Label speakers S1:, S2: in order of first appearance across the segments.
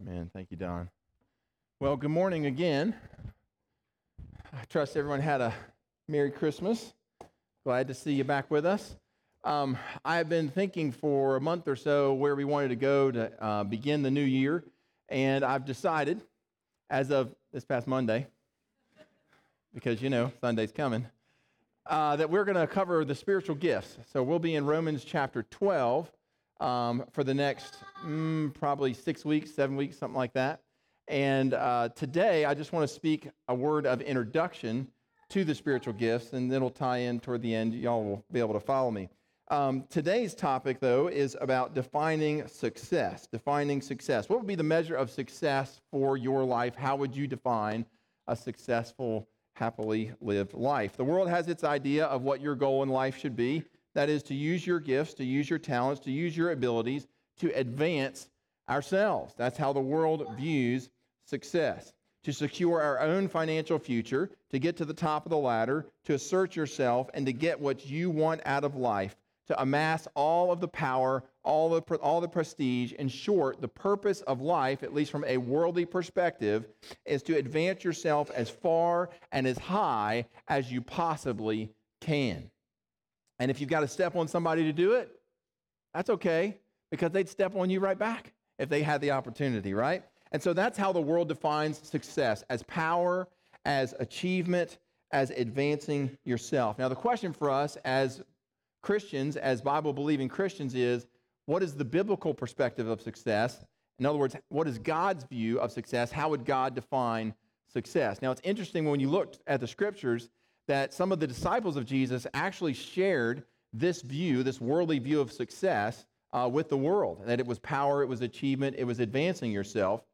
S1: Amen. Thank you, Don. Well, good morning again. I trust everyone had a Merry Christmas. Glad to see you back with us. Um, I've been thinking for a month or so where we wanted to go to uh, begin the new year, and I've decided, as of this past Monday, because you know Sunday's coming, uh, that we're going to cover the spiritual gifts. So we'll be in Romans chapter 12 um, for the next mm, probably six weeks, seven weeks, something like that. And uh, today, I just want to speak a word of introduction to the spiritual gifts, and then it'll tie in toward the end. Y'all will be able to follow me. Um, today's topic, though, is about defining success. Defining success. What would be the measure of success for your life? How would you define a successful, happily lived life? The world has its idea of what your goal in life should be. That is to use your gifts, to use your talents, to use your abilities to advance ourselves. That's how the world views success. To secure our own financial future, to get to the top of the ladder, to assert yourself, and to get what you want out of life, to amass all of the power, all the, all the prestige. In short, the purpose of life, at least from a worldly perspective, is to advance yourself as far and as high as you possibly can. And if you've got to step on somebody to do it, that's okay because they'd step on you right back if they had the opportunity, right? And so that's how the world defines success as power, as achievement, as advancing yourself. Now, the question for us as Christians, as Bible believing Christians, is what is the biblical perspective of success? In other words, what is God's view of success? How would God define success? Now, it's interesting when you look at the scriptures that some of the disciples of Jesus actually shared this view, this worldly view of success, uh, with the world. That it was power, it was achievement, it was advancing yourself.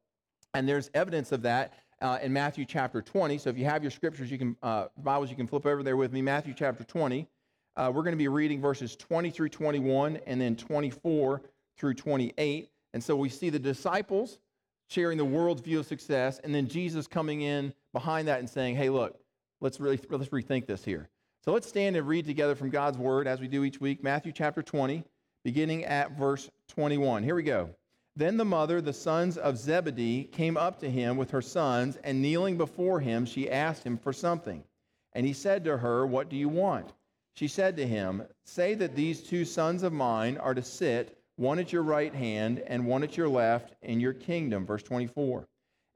S1: And there's evidence of that uh, in Matthew chapter 20. So if you have your scriptures, you can uh, Bibles, you can flip over there with me. Matthew chapter 20. Uh, we're going to be reading verses 20 through 21, and then 24 through 28. And so we see the disciples sharing the world's view of success, and then Jesus coming in behind that and saying, "Hey, look, let's really let's rethink this here. So let's stand and read together from God's word as we do each week, Matthew chapter 20, beginning at verse 21. Here we go. Then the mother, the sons of Zebedee, came up to him with her sons, and kneeling before him, she asked him for something. And he said to her, What do you want? She said to him, Say that these two sons of mine are to sit, one at your right hand and one at your left, in your kingdom. Verse 24.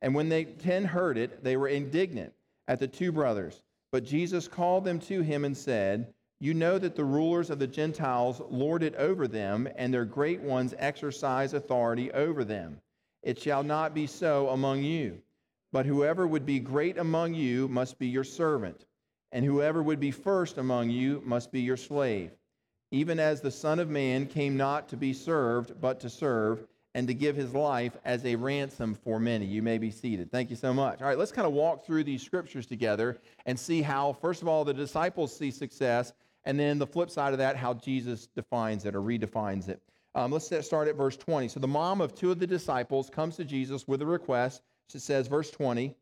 S1: And when they ten heard it, they were indignant at the two brothers. But Jesus called them to him and said, You know that the rulers of the Gentiles lord it over them, and their great ones exercise authority over them. It shall not be so among you. But whoever would be great among you must be your servant, and whoever would be first among you must be your slave. Even as the Son of Man came not to be served, but to serve and to give his life as a ransom for many. You may be seated. Thank you so much. All right, let's kind of walk through these scriptures together and see how, first of all, the disciples see success, and then the flip side of that, how Jesus defines it or redefines it. Um, let's start at verse 20. So the mom of two of the disciples comes to Jesus with a request. She says, verse 20,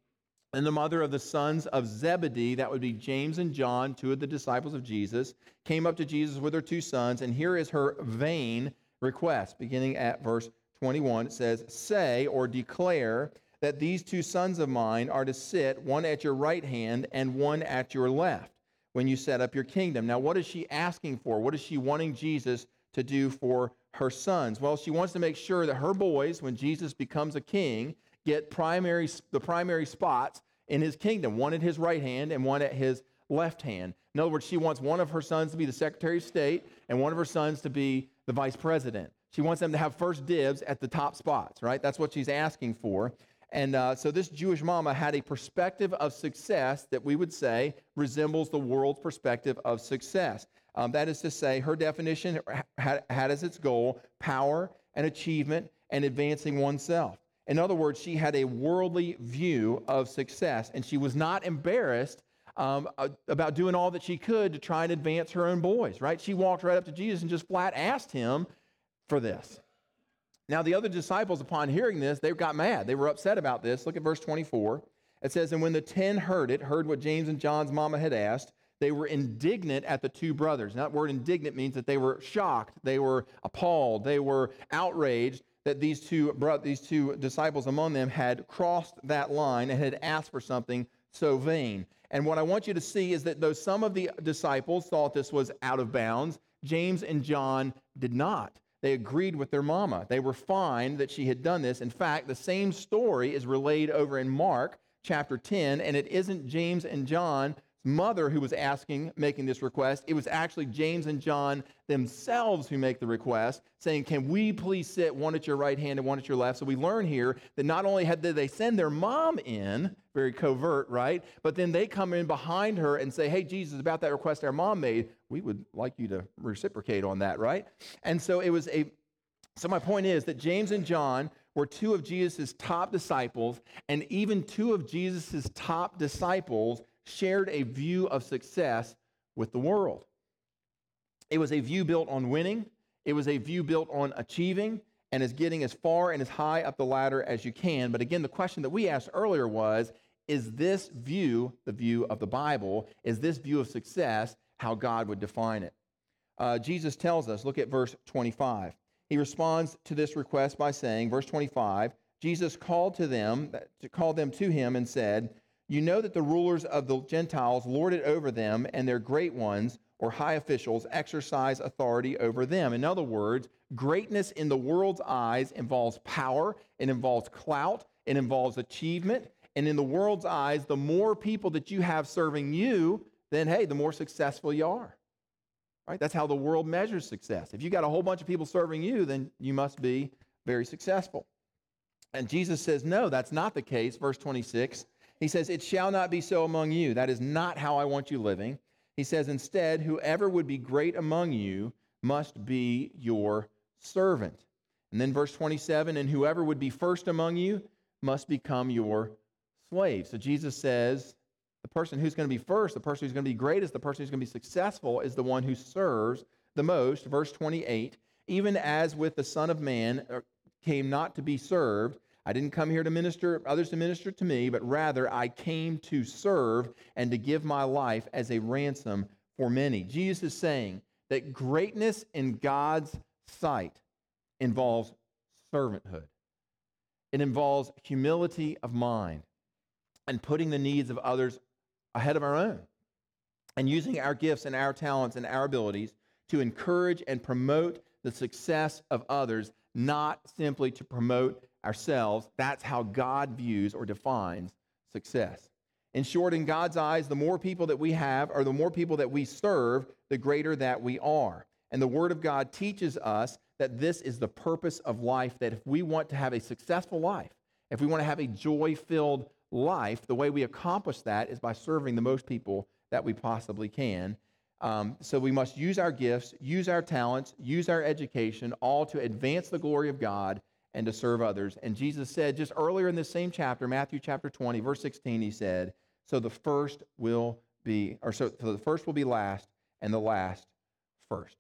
S1: and the mother of the sons of Zebedee, that would be James and John, two of the disciples of Jesus, came up to Jesus with her two sons, and here is her vain request, beginning at verse 21, it says, Say or declare that these two sons of mine are to sit, one at your right hand and one at your left, when you set up your kingdom. Now, what is she asking for? What is she wanting Jesus to do for her sons? Well, she wants to make sure that her boys, when Jesus becomes a king, get primary, the primary spots in his kingdom, one at his right hand and one at his left hand. In other words, she wants one of her sons to be the Secretary of State and one of her sons to be the Vice President. She wants them to have first dibs at the top spots, right? That's what she's asking for. And uh, so this Jewish mama had a perspective of success that we would say resembles the world's perspective of success. Um, that is to say, her definition had, had as its goal power and achievement and advancing oneself. In other words, she had a worldly view of success, and she was not embarrassed um, about doing all that she could to try and advance her own boys, right? She walked right up to Jesus and just flat asked him for this. Now, the other disciples, upon hearing this, they got mad. They were upset about this. Look at verse 24. It says, And when the ten heard it, heard what James and John's mama had asked, they were indignant at the two brothers. Now, that word indignant means that they were shocked, they were appalled, they were outraged that these two, these two disciples among them had crossed that line and had asked for something so vain. And what I want you to see is that though some of the disciples thought this was out of bounds, James and John did not. They agreed with their mama. They were fine that she had done this. In fact, the same story is relayed over in Mark chapter 10, and it isn't James and John mother who was asking, making this request. It was actually James and John themselves who make the request, saying, Can we please sit one at your right hand and one at your left? So we learn here that not only had they send their mom in, very covert, right? But then they come in behind her and say, Hey, Jesus, about that request our mom made, we would like you to reciprocate on that, right? And so it was a so my point is that James and John were two of Jesus' top disciples, and even two of Jesus' top disciples shared a view of success with the world. It was a view built on winning, it was a view built on achieving, and is getting as far and as high up the ladder as you can. But again, the question that we asked earlier was is this view the view of the Bible? Is this view of success how God would define it? Uh, Jesus tells us, look at verse 25. He responds to this request by saying, verse 25, Jesus called to them, called them to him and said, you know that the rulers of the Gentiles lord it over them, and their great ones, or high officials, exercise authority over them. In other words, greatness in the world's eyes involves power, it involves clout, it involves achievement. And in the world's eyes, the more people that you have serving you, then hey, the more successful you are. Right? That's how the world measures success. If you got a whole bunch of people serving you, then you must be very successful. And Jesus says, no, that's not the case. Verse 26 he says, It shall not be so among you. That is not how I want you living. He says, Instead, whoever would be great among you must be your servant. And then verse 27 And whoever would be first among you must become your slave. So Jesus says, the person who's going to be first, the person who's going to be greatest, the person who's going to be successful is the one who serves the most. Verse 28 Even as with the Son of Man uh, came not to be served, I didn't come here to minister, others to minister to me, but rather I came to serve and to give my life as a ransom for many. Jesus is saying that greatness in God's sight involves servanthood, it involves humility of mind and putting the needs of others ahead of our own and using our gifts and our talents and our abilities to encourage and promote the success of others, not simply to promote ourselves, that's how God views or defines success. In short, in God's eyes, the more people that we have, or the more people that we serve, the greater that we are. And the Word of God teaches us that this is the purpose of life, that if we want to have a successful life, if we want to have a joy filled life, the way we accomplish that is by serving the most people that we possibly can. Um, so we must use our gifts, use our talents, use our education, all to advance the glory of God and to serve others. And Jesus said just earlier in this same chapter, Matthew chapter 20, verse 16, he said, So the first will be, or so, so the first will be last, and the last first.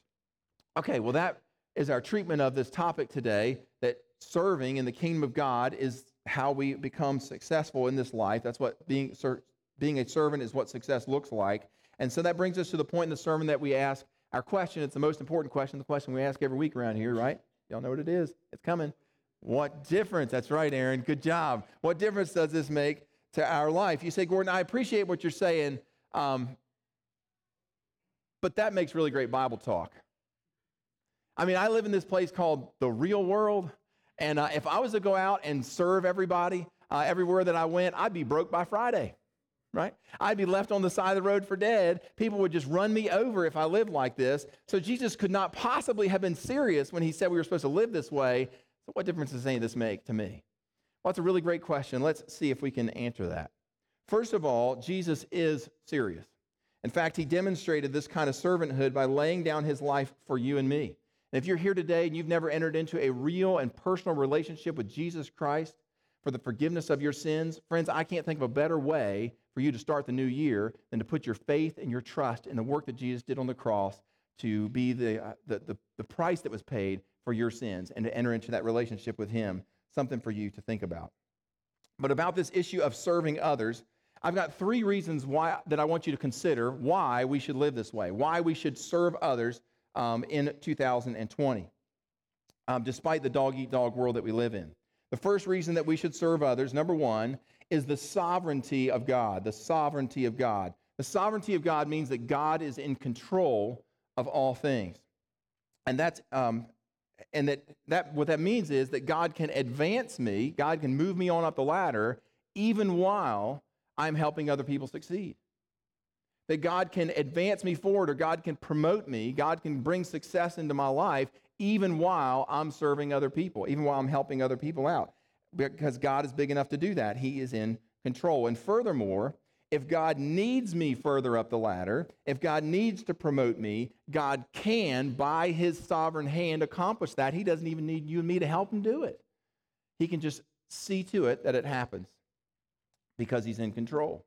S1: Okay, well, that is our treatment of this topic today that serving in the kingdom of God is how we become successful in this life. That's what being, being a servant is what success looks like. And so that brings us to the point in the sermon that we ask our question. It's the most important question, the question we ask every week around here, right? Y'all know what it is. It's coming. What difference? That's right, Aaron. Good job. What difference does this make to our life? You say, Gordon, I appreciate what you're saying, um, but that makes really great Bible talk. I mean, I live in this place called the real world, and uh, if I was to go out and serve everybody uh, everywhere that I went, I'd be broke by Friday, right? I'd be left on the side of the road for dead. People would just run me over if I lived like this. So Jesus could not possibly have been serious when he said we were supposed to live this way so, what difference does any of this make to me? Well, it's a really great question. Let's see if we can answer that. First of all, Jesus is serious. In fact, he demonstrated this kind of servanthood by laying down his life for you and me. And if you're here today and you've never entered into a real and personal relationship with Jesus Christ for the forgiveness of your sins, friends, I can't think of a better way for you to start the new year than to put your faith and your trust in the work that Jesus did on the cross to be the, uh, the, the, the price that was paid for your sins and to enter into that relationship with Him, something for you to think about. But about this issue of serving others, I've got three reasons why that I want you to consider why we should live this way, why we should serve others um, in 2020. um, despite the dog eat dog world that we live in. The first reason that we should serve others, number one, is the sovereignty of God. The sovereignty of God. The sovereignty of God means that God is in control of all things. And that's um, and that, that what that means is that God can advance me, God can move me on up the ladder, even while I'm helping other people succeed. That God can advance me forward or God can promote me, God can bring success into my life, even while I'm serving other people, even while I'm helping other people out. Because God is big enough to do that. He is in control. And furthermore, if God needs me further up the ladder, if God needs to promote me, God can, by his sovereign hand, accomplish that. He doesn't even need you and me to help him do it. He can just see to it that it happens because he's in control.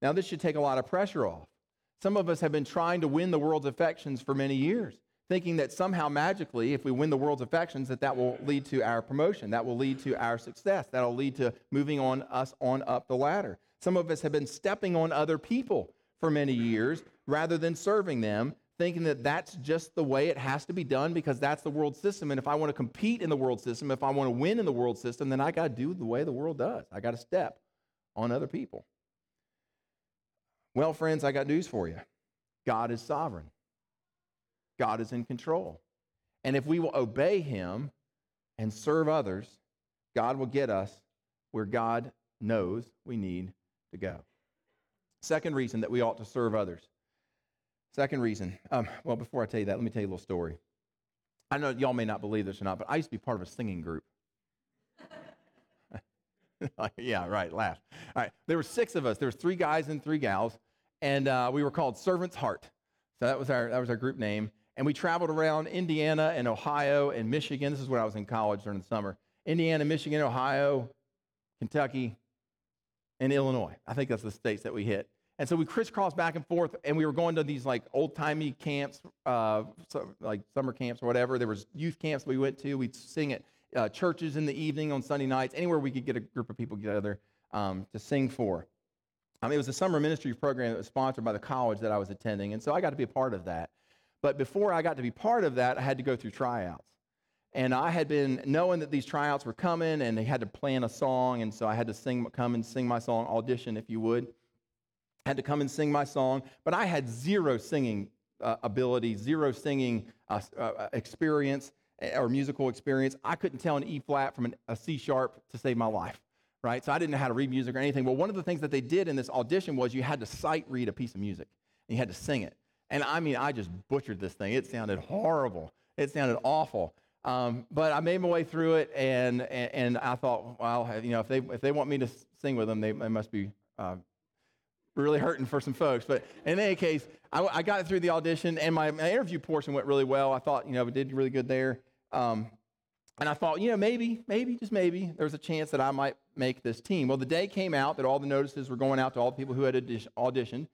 S1: Now, this should take a lot of pressure off. Some of us have been trying to win the world's affections for many years, thinking that somehow magically, if we win the world's affections, that that will lead to our promotion, that will lead to our success, that'll lead to moving on us on up the ladder. Some of us have been stepping on other people for many years rather than serving them, thinking that that's just the way it has to be done because that's the world system. And if I want to compete in the world system, if I want to win in the world system, then I got to do the way the world does. I got to step on other people. Well, friends, I got news for you God is sovereign, God is in control. And if we will obey Him and serve others, God will get us where God knows we need to go. Second reason that we ought to serve others. Second reason, um, well, before I tell you that, let me tell you a little story. I know y'all may not believe this or not, but I used to be part of a singing group. yeah, right, laugh. All right, there were six of us. There was three guys and three gals, and uh, we were called Servant's Heart. So that was, our, that was our group name. And we traveled around Indiana and Ohio and Michigan. This is when I was in college during the summer. Indiana, Michigan, Ohio, Kentucky, and Illinois. I think that's the states that we hit. And so we crisscrossed back and forth, and we were going to these like old timey camps, uh, so, like summer camps or whatever. There was youth camps we went to. We'd sing at uh, churches in the evening on Sunday nights, anywhere we could get a group of people together um, to sing for. Um, it was a summer ministry program that was sponsored by the college that I was attending, and so I got to be a part of that. But before I got to be part of that, I had to go through tryouts. And I had been knowing that these tryouts were coming and they had to plan a song. And so I had to sing, come and sing my song, audition, if you would. I had to come and sing my song. But I had zero singing uh, ability, zero singing uh, uh, experience eh, or musical experience. I couldn't tell an E flat from an, a C sharp to save my life, right? So I didn't know how to read music or anything. Well, one of the things that they did in this audition was you had to sight read a piece of music and you had to sing it. And I mean, I just butchered this thing. It sounded horrible. It sounded awful. Um, but I made my way through it, and, and, and, I thought, well, you know, if they, if they want me to sing with them, they, they must be uh, really hurting for some folks. But in any case, I, I, got through the audition, and my, my, interview portion went really well. I thought, you know, I did really good there. Um, and I thought, you know, maybe, maybe, just maybe, there's a chance that I might make this team. Well, the day came out that all the notices were going out to all the people who had auditioned.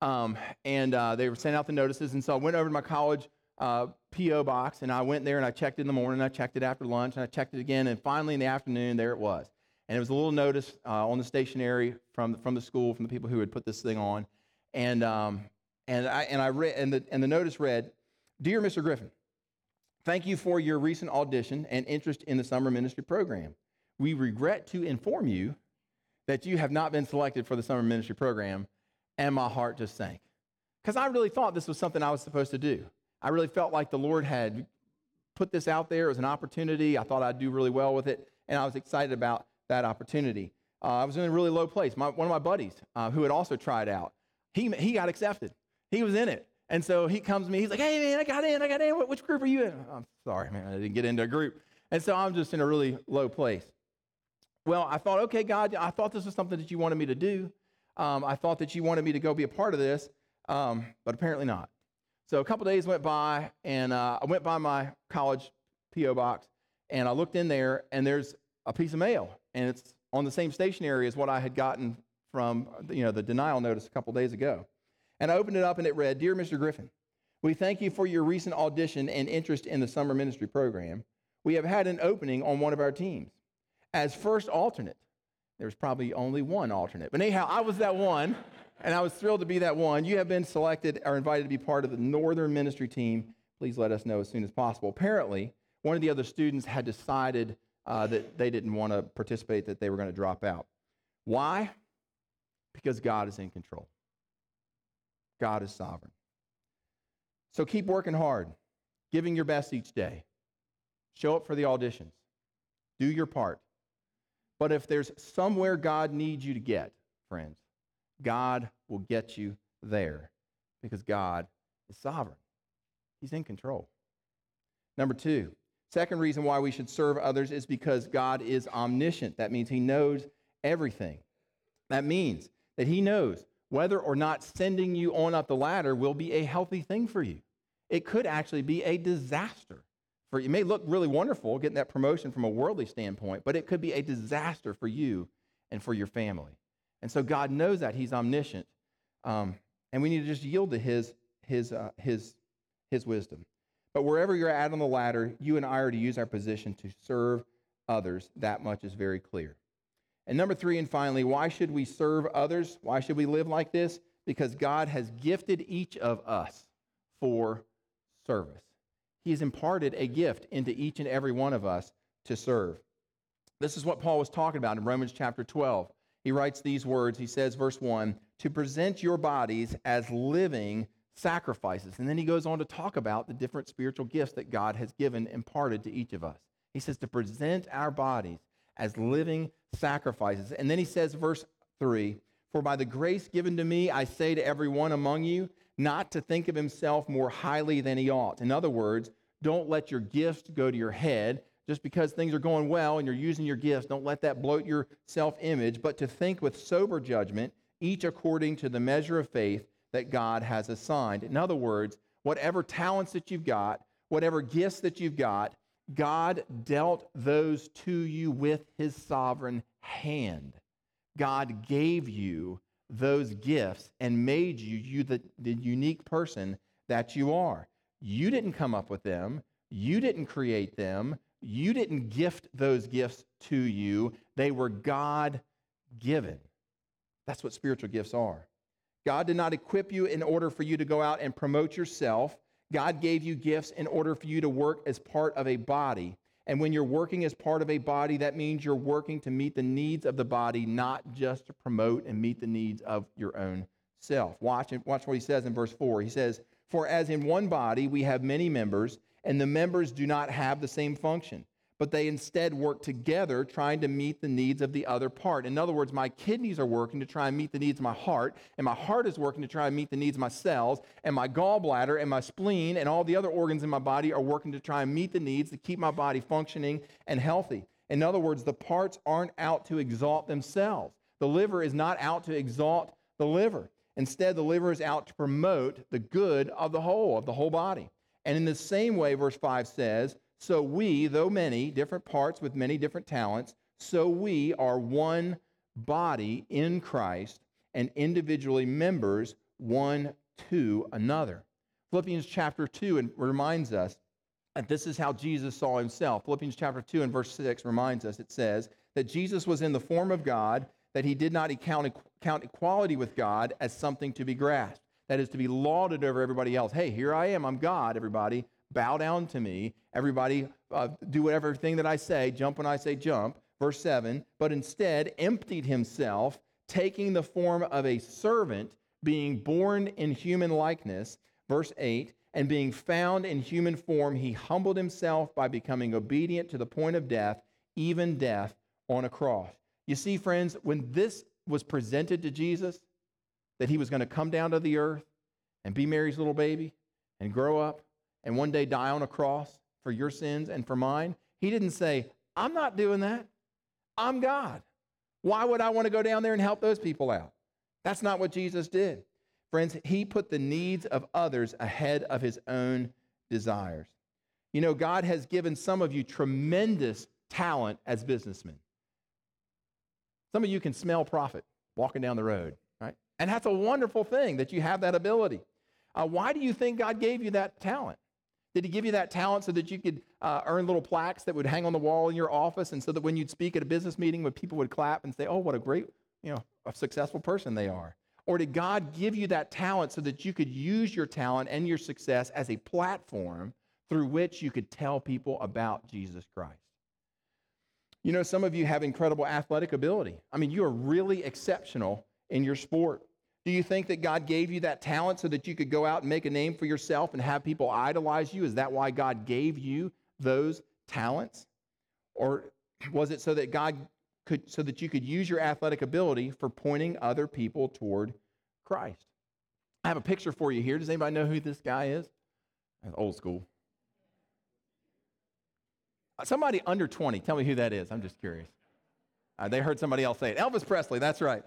S1: Um, and uh, they were sending out the notices. And so I went over to my college uh, P.O. box, and I went there and I checked in the morning, I checked it after lunch, and I checked it again, and finally in the afternoon, there it was. And it was a little notice uh, on the stationery from, from the school, from the people who had put this thing on. And, um, and, I, and, I read, and, the, and the notice read Dear Mr. Griffin, thank you for your recent audition and interest in the summer ministry program. We regret to inform you that you have not been selected for the summer ministry program, and my heart just sank. Because I really thought this was something I was supposed to do. I really felt like the Lord had put this out there as an opportunity. I thought I'd do really well with it, and I was excited about that opportunity. Uh, I was in a really low place. My, one of my buddies, uh, who had also tried out, he, he got accepted. He was in it. And so he comes to me, he's like, hey, man, I got in, I got in. Which group are you in? I'm sorry, man, I didn't get into a group. And so I'm just in a really low place. Well, I thought, okay, God, I thought this was something that you wanted me to do. Um, I thought that you wanted me to go be a part of this, um, but apparently not. So a couple days went by, and uh, I went by my college P.O. box, and I looked in there, and there's a piece of mail, and it's on the same stationery as what I had gotten from you know the denial notice a couple days ago. And I opened it up, and it read, "Dear Mr. Griffin, we thank you for your recent audition and interest in the summer ministry program. We have had an opening on one of our teams as first alternate. There was probably only one alternate, but anyhow, I was that one." And I was thrilled to be that one. You have been selected or invited to be part of the Northern Ministry team. Please let us know as soon as possible. Apparently, one of the other students had decided uh, that they didn't want to participate, that they were going to drop out. Why? Because God is in control. God is sovereign. So keep working hard, giving your best each day. Show up for the auditions. Do your part. But if there's somewhere God needs you to get, friends, God will get you there because God is sovereign. He's in control. Number two, second reason why we should serve others is because God is omniscient. That means He knows everything. That means that He knows whether or not sending you on up the ladder will be a healthy thing for you. It could actually be a disaster. For you. it may look really wonderful getting that promotion from a worldly standpoint, but it could be a disaster for you and for your family. And so God knows that He's omniscient, um, and we need to just yield to His His uh, His His wisdom. But wherever you're at on the ladder, you and I are to use our position to serve others. That much is very clear. And number three, and finally, why should we serve others? Why should we live like this? Because God has gifted each of us for service. He has imparted a gift into each and every one of us to serve. This is what Paul was talking about in Romans chapter 12. He writes these words. He says, verse 1 to present your bodies as living sacrifices. And then he goes on to talk about the different spiritual gifts that God has given, imparted to each of us. He says to present our bodies as living sacrifices. And then he says, verse 3 For by the grace given to me, I say to every one among you, not to think of himself more highly than he ought. In other words, don't let your gifts go to your head. Just because things are going well and you're using your gifts, don't let that bloat your self image, but to think with sober judgment, each according to the measure of faith that God has assigned. In other words, whatever talents that you've got, whatever gifts that you've got, God dealt those to you with his sovereign hand. God gave you those gifts and made you, you the, the unique person that you are. You didn't come up with them, you didn't create them, you didn't gift those gifts to you. They were God given. That's what spiritual gifts are. God did not equip you in order for you to go out and promote yourself. God gave you gifts in order for you to work as part of a body. And when you're working as part of a body, that means you're working to meet the needs of the body, not just to promote and meet the needs of your own self. Watch, and watch what he says in verse 4. He says, For as in one body we have many members, and the members do not have the same function but they instead work together trying to meet the needs of the other part. In other words, my kidneys are working to try and meet the needs of my heart, and my heart is working to try and meet the needs of my cells, and my gallbladder and my spleen and all the other organs in my body are working to try and meet the needs to keep my body functioning and healthy. In other words, the parts aren't out to exalt themselves. The liver is not out to exalt the liver. Instead, the liver is out to promote the good of the whole, of the whole body. And in the same way, verse 5 says, so we, though many, different parts with many different talents, so we are one body in Christ and individually members one to another. Philippians chapter 2 reminds us that this is how Jesus saw himself. Philippians chapter 2 and verse 6 reminds us, it says, that Jesus was in the form of God, that he did not count, count equality with God as something to be grasped. That is to be lauded over everybody else. Hey, here I am, I'm God, everybody bow down to me. Everybody uh, do whatever thing that I say, jump when I say jump. Verse 7 But instead emptied himself, taking the form of a servant, being born in human likeness. Verse 8 And being found in human form, he humbled himself by becoming obedient to the point of death, even death on a cross. You see, friends, when this was presented to Jesus, that he was going to come down to the earth and be Mary's little baby and grow up and one day die on a cross for your sins and for mine, he didn't say, I'm not doing that. I'm God. Why would I want to go down there and help those people out? That's not what Jesus did. Friends, he put the needs of others ahead of his own desires. You know, God has given some of you tremendous talent as businessmen. Some of you can smell profit walking down the road? And that's a wonderful thing that you have that ability. Uh, why do you think God gave you that talent? Did he give you that talent so that you could uh, earn little plaques that would hang on the wall in your office and so that when you'd speak at a business meeting, when people would clap and say, oh, what a great, you know, a successful person they are? Or did God give you that talent so that you could use your talent and your success as a platform through which you could tell people about Jesus Christ. You know, some of you have incredible athletic ability. I mean, you are really exceptional in your sport. Do you think that God gave you that talent so that you could go out and make a name for yourself and have people idolize you? Is that why God gave you those talents? Or was it so that God could so that you could use your athletic ability for pointing other people toward Christ? I have a picture for you here. Does anybody know who this guy is? That's old school. Somebody under 20. Tell me who that is. I'm just curious. Uh, they heard somebody else say it. Elvis Presley, that's right.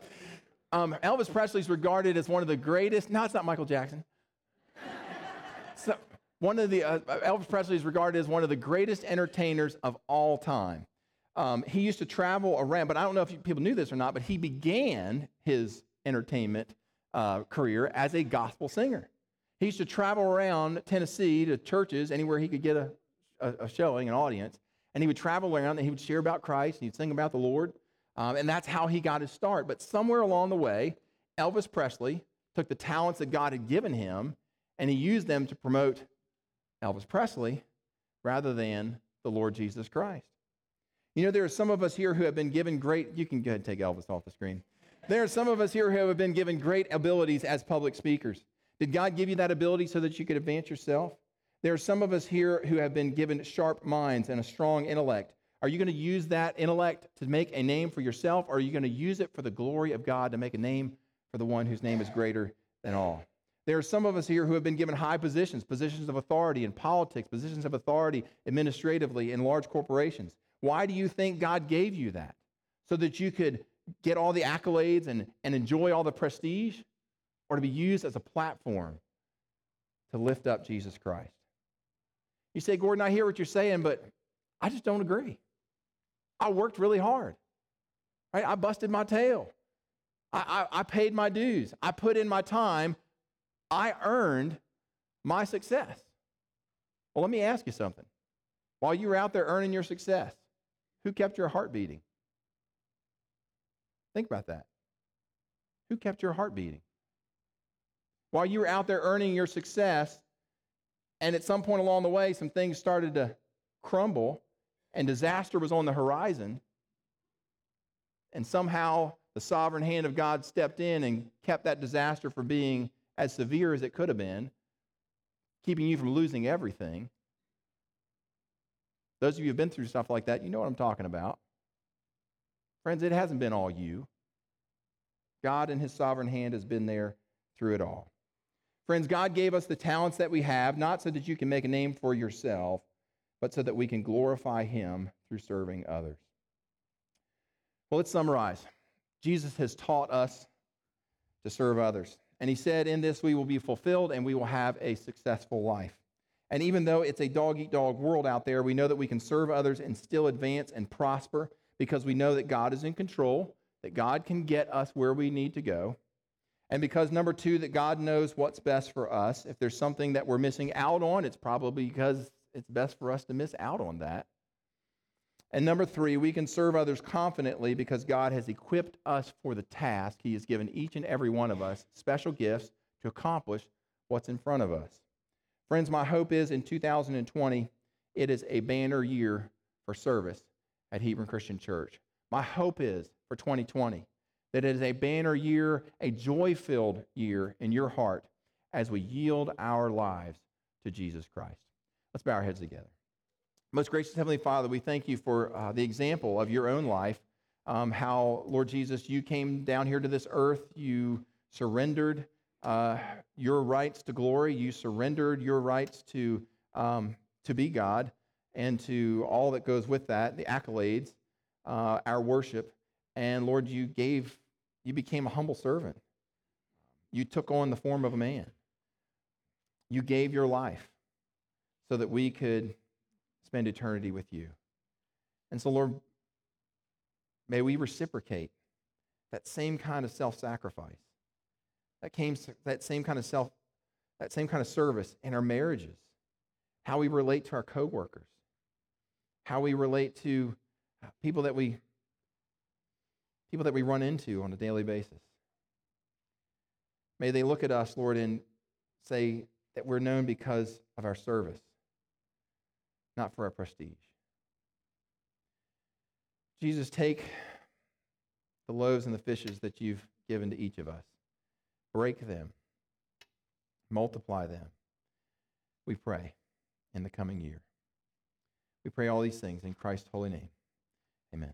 S1: Um, Elvis Presley is regarded as one of the greatest. No, it's not Michael Jackson. so, one of the uh, Elvis Presley is regarded as one of the greatest entertainers of all time. Um, he used to travel around, but I don't know if people knew this or not. But he began his entertainment uh, career as a gospel singer. He used to travel around Tennessee to churches anywhere he could get a, a, a showing, an audience, and he would travel around and he would share about Christ and he'd sing about the Lord. Um, and that's how he got his start. But somewhere along the way, Elvis Presley took the talents that God had given him and he used them to promote Elvis Presley rather than the Lord Jesus Christ. You know, there are some of us here who have been given great, you can go ahead and take Elvis off the screen. There are some of us here who have been given great abilities as public speakers. Did God give you that ability so that you could advance yourself? There are some of us here who have been given sharp minds and a strong intellect. Are you going to use that intellect to make a name for yourself, or are you going to use it for the glory of God to make a name for the one whose name is greater than all? There are some of us here who have been given high positions, positions of authority in politics, positions of authority administratively in large corporations. Why do you think God gave you that? So that you could get all the accolades and, and enjoy all the prestige, or to be used as a platform to lift up Jesus Christ? You say, Gordon, I hear what you're saying, but I just don't agree. I worked really hard. Right? I busted my tail. I, I, I paid my dues. I put in my time. I earned my success. Well, let me ask you something. While you were out there earning your success, who kept your heart beating? Think about that. Who kept your heart beating? While you were out there earning your success, and at some point along the way, some things started to crumble, and disaster was on the horizon, and somehow the sovereign hand of God stepped in and kept that disaster from being as severe as it could have been, keeping you from losing everything. Those of you who have been through stuff like that, you know what I'm talking about. Friends, it hasn't been all you. God in his sovereign hand has been there through it all. Friends, God gave us the talents that we have, not so that you can make a name for yourself, but so that we can glorify Him through serving others. Well, let's summarize. Jesus has taught us to serve others. And He said, In this we will be fulfilled and we will have a successful life. And even though it's a dog eat dog world out there, we know that we can serve others and still advance and prosper because we know that God is in control, that God can get us where we need to go. And because, number two, that God knows what's best for us. If there's something that we're missing out on, it's probably because it's best for us to miss out on that. And number three, we can serve others confidently because God has equipped us for the task. He has given each and every one of us special gifts to accomplish what's in front of us. Friends, my hope is in 2020, it is a banner year for service at Hebron Christian Church. My hope is for 2020 that it is a banner year, a joy filled year in your heart as we yield our lives to Jesus Christ. Let's bow our heads together. Most gracious Heavenly Father, we thank you for uh, the example of your own life, um, how, Lord Jesus, you came down here to this earth, you surrendered uh, your rights to glory, you surrendered your rights to, um, to be God and to all that goes with that, the accolades, uh, our worship. And Lord, you gave, you became a humble servant. You took on the form of a man. You gave your life so that we could spend eternity with you. And so, Lord, may we reciprocate that same kind of self-sacrifice, that, came, that same kind of self, that same kind of service in our marriages, how we relate to our coworkers, how we relate to uh, people that we people that we run into on a daily basis. May they look at us, Lord, and say that we're known because of our service not for our prestige. Jesus, take the loaves and the fishes that you've given to each of us, break them, multiply them. We pray in the coming year. We pray all these things in Christ's holy name. Amen.